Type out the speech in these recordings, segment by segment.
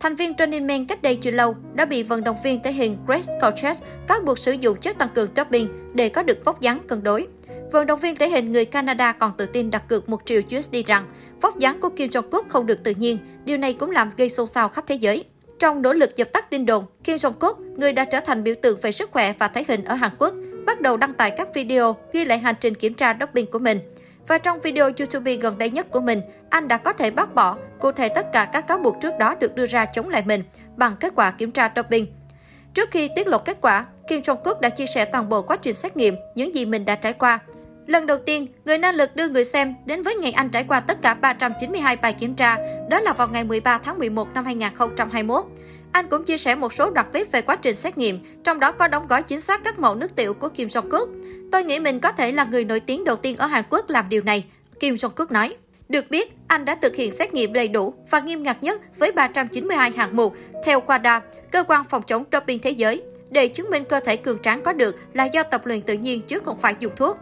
Thành viên Running Man cách đây chưa lâu đã bị vận động viên thể hình Grace Cortez cáo buộc sử dụng chất tăng cường doping để có được vóc dáng cân đối. Vận động viên thể hình người Canada còn tự tin đặt cược 1 triệu USD rằng vóc dáng của Kim Jong-kook không được tự nhiên. Điều này cũng làm gây xôn xao khắp thế giới. Trong nỗ lực dập tắt tin đồn, Kim Jong-kook, người đã trở thành biểu tượng về sức khỏe và thể hình ở Hàn Quốc, bắt đầu đăng tải các video ghi lại hành trình kiểm tra doping của mình. Và trong video YouTube gần đây nhất của mình, anh đã có thể bác bỏ cụ thể tất cả các cáo buộc trước đó được đưa ra chống lại mình bằng kết quả kiểm tra doping. Trước khi tiết lộ kết quả, Kim Jong Kook đã chia sẻ toàn bộ quá trình xét nghiệm, những gì mình đã trải qua. Lần đầu tiên, người năng lực đưa người xem đến với ngày anh trải qua tất cả 392 bài kiểm tra, đó là vào ngày 13 tháng 11 năm 2021. Anh cũng chia sẻ một số đoạn clip về quá trình xét nghiệm, trong đó có đóng gói chính xác các mẫu nước tiểu của Kim Jong-kook. Tôi nghĩ mình có thể là người nổi tiếng đầu tiên ở Hàn Quốc làm điều này, Kim Jong-kook nói. Được biết, anh đã thực hiện xét nghiệm đầy đủ và nghiêm ngặt nhất với 392 hạng mục theo WADA, cơ quan phòng chống doping thế giới, để chứng minh cơ thể cường tráng có được là do tập luyện tự nhiên chứ không phải dùng thuốc.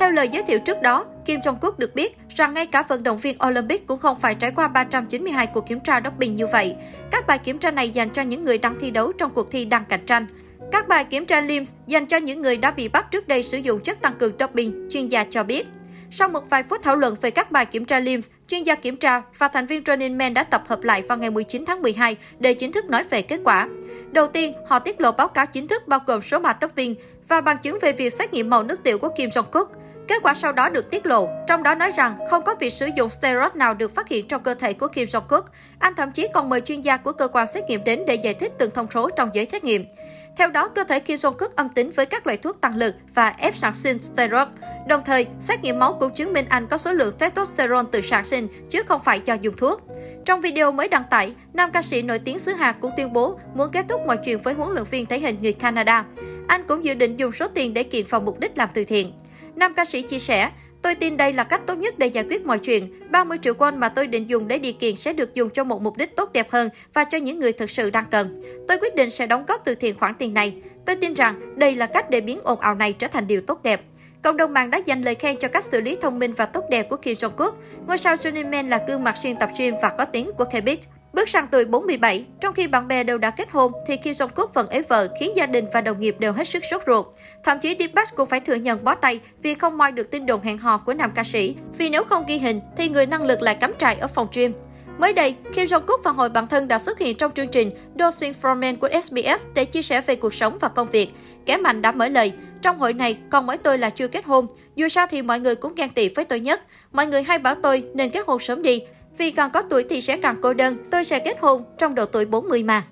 Theo lời giới thiệu trước đó, Kim Jong-kook được biết rằng ngay cả vận động viên Olympic cũng không phải trải qua 392 cuộc kiểm tra doping như vậy. Các bài kiểm tra này dành cho những người đang thi đấu trong cuộc thi đang cạnh tranh. Các bài kiểm tra LIMS dành cho những người đã bị bắt trước đây sử dụng chất tăng cường doping, chuyên gia cho biết. Sau một vài phút thảo luận về các bài kiểm tra LIMS, chuyên gia kiểm tra và thành viên Running Man đã tập hợp lại vào ngày 19 tháng 12 để chính thức nói về kết quả. Đầu tiên, họ tiết lộ báo cáo chính thức bao gồm số mạch viên và bằng chứng về việc xét nghiệm màu nước tiểu của Kim Jong Kook. Kết quả sau đó được tiết lộ, trong đó nói rằng không có việc sử dụng steroid nào được phát hiện trong cơ thể của Kim Jong Kook. Anh thậm chí còn mời chuyên gia của cơ quan xét nghiệm đến để giải thích từng thông số trong giấy xét nghiệm. Theo đó, cơ thể Kim Jong Kook âm tính với các loại thuốc tăng lực và ép sản sinh steroid. Đồng thời, xét nghiệm máu cũng chứng minh anh có số lượng testosterone từ sản sinh chứ không phải do dùng thuốc. Trong video mới đăng tải, nam ca sĩ nổi tiếng xứ Hàn cũng tuyên bố muốn kết thúc mọi chuyện với huấn luyện viên thể hình người Canada. Anh cũng dự định dùng số tiền để kiện vào mục đích làm từ thiện. Nam ca sĩ chia sẻ, Tôi tin đây là cách tốt nhất để giải quyết mọi chuyện. 30 triệu won mà tôi định dùng để đi kiện sẽ được dùng cho một mục đích tốt đẹp hơn và cho những người thực sự đang cần. Tôi quyết định sẽ đóng góp từ thiện khoản tiền này. Tôi tin rằng đây là cách để biến ồn ào này trở thành điều tốt đẹp. Cộng đồng mạng đã dành lời khen cho cách xử lý thông minh và tốt đẹp của Kim Jong Kook, Ngôi sao Running Man là gương mặt xuyên tập gym và có tiếng của K-pop. Bước sang tuổi 47, trong khi bạn bè đều đã kết hôn, thì Kim Jong Kook vẫn ế vợ khiến gia đình và đồng nghiệp đều hết sức sốt ruột. Thậm chí Deepak cũng phải thừa nhận bó tay vì không moi được tin đồn hẹn hò của nam ca sĩ. Vì nếu không ghi hình, thì người năng lực lại cắm trại ở phòng gym. Mới đây, Kim Jong Kook phản hồi bản thân đã xuất hiện trong chương trình Dosing for Men của SBS để chia sẻ về cuộc sống và công việc. Kẻ mạnh đã mở lời, trong hội này, còn mỗi tôi là chưa kết hôn. Dù sao thì mọi người cũng ghen tị với tôi nhất. Mọi người hay bảo tôi nên kết hôn sớm đi, vì càng có tuổi thì sẽ càng cô đơn, tôi sẽ kết hôn trong độ tuổi 40 mà.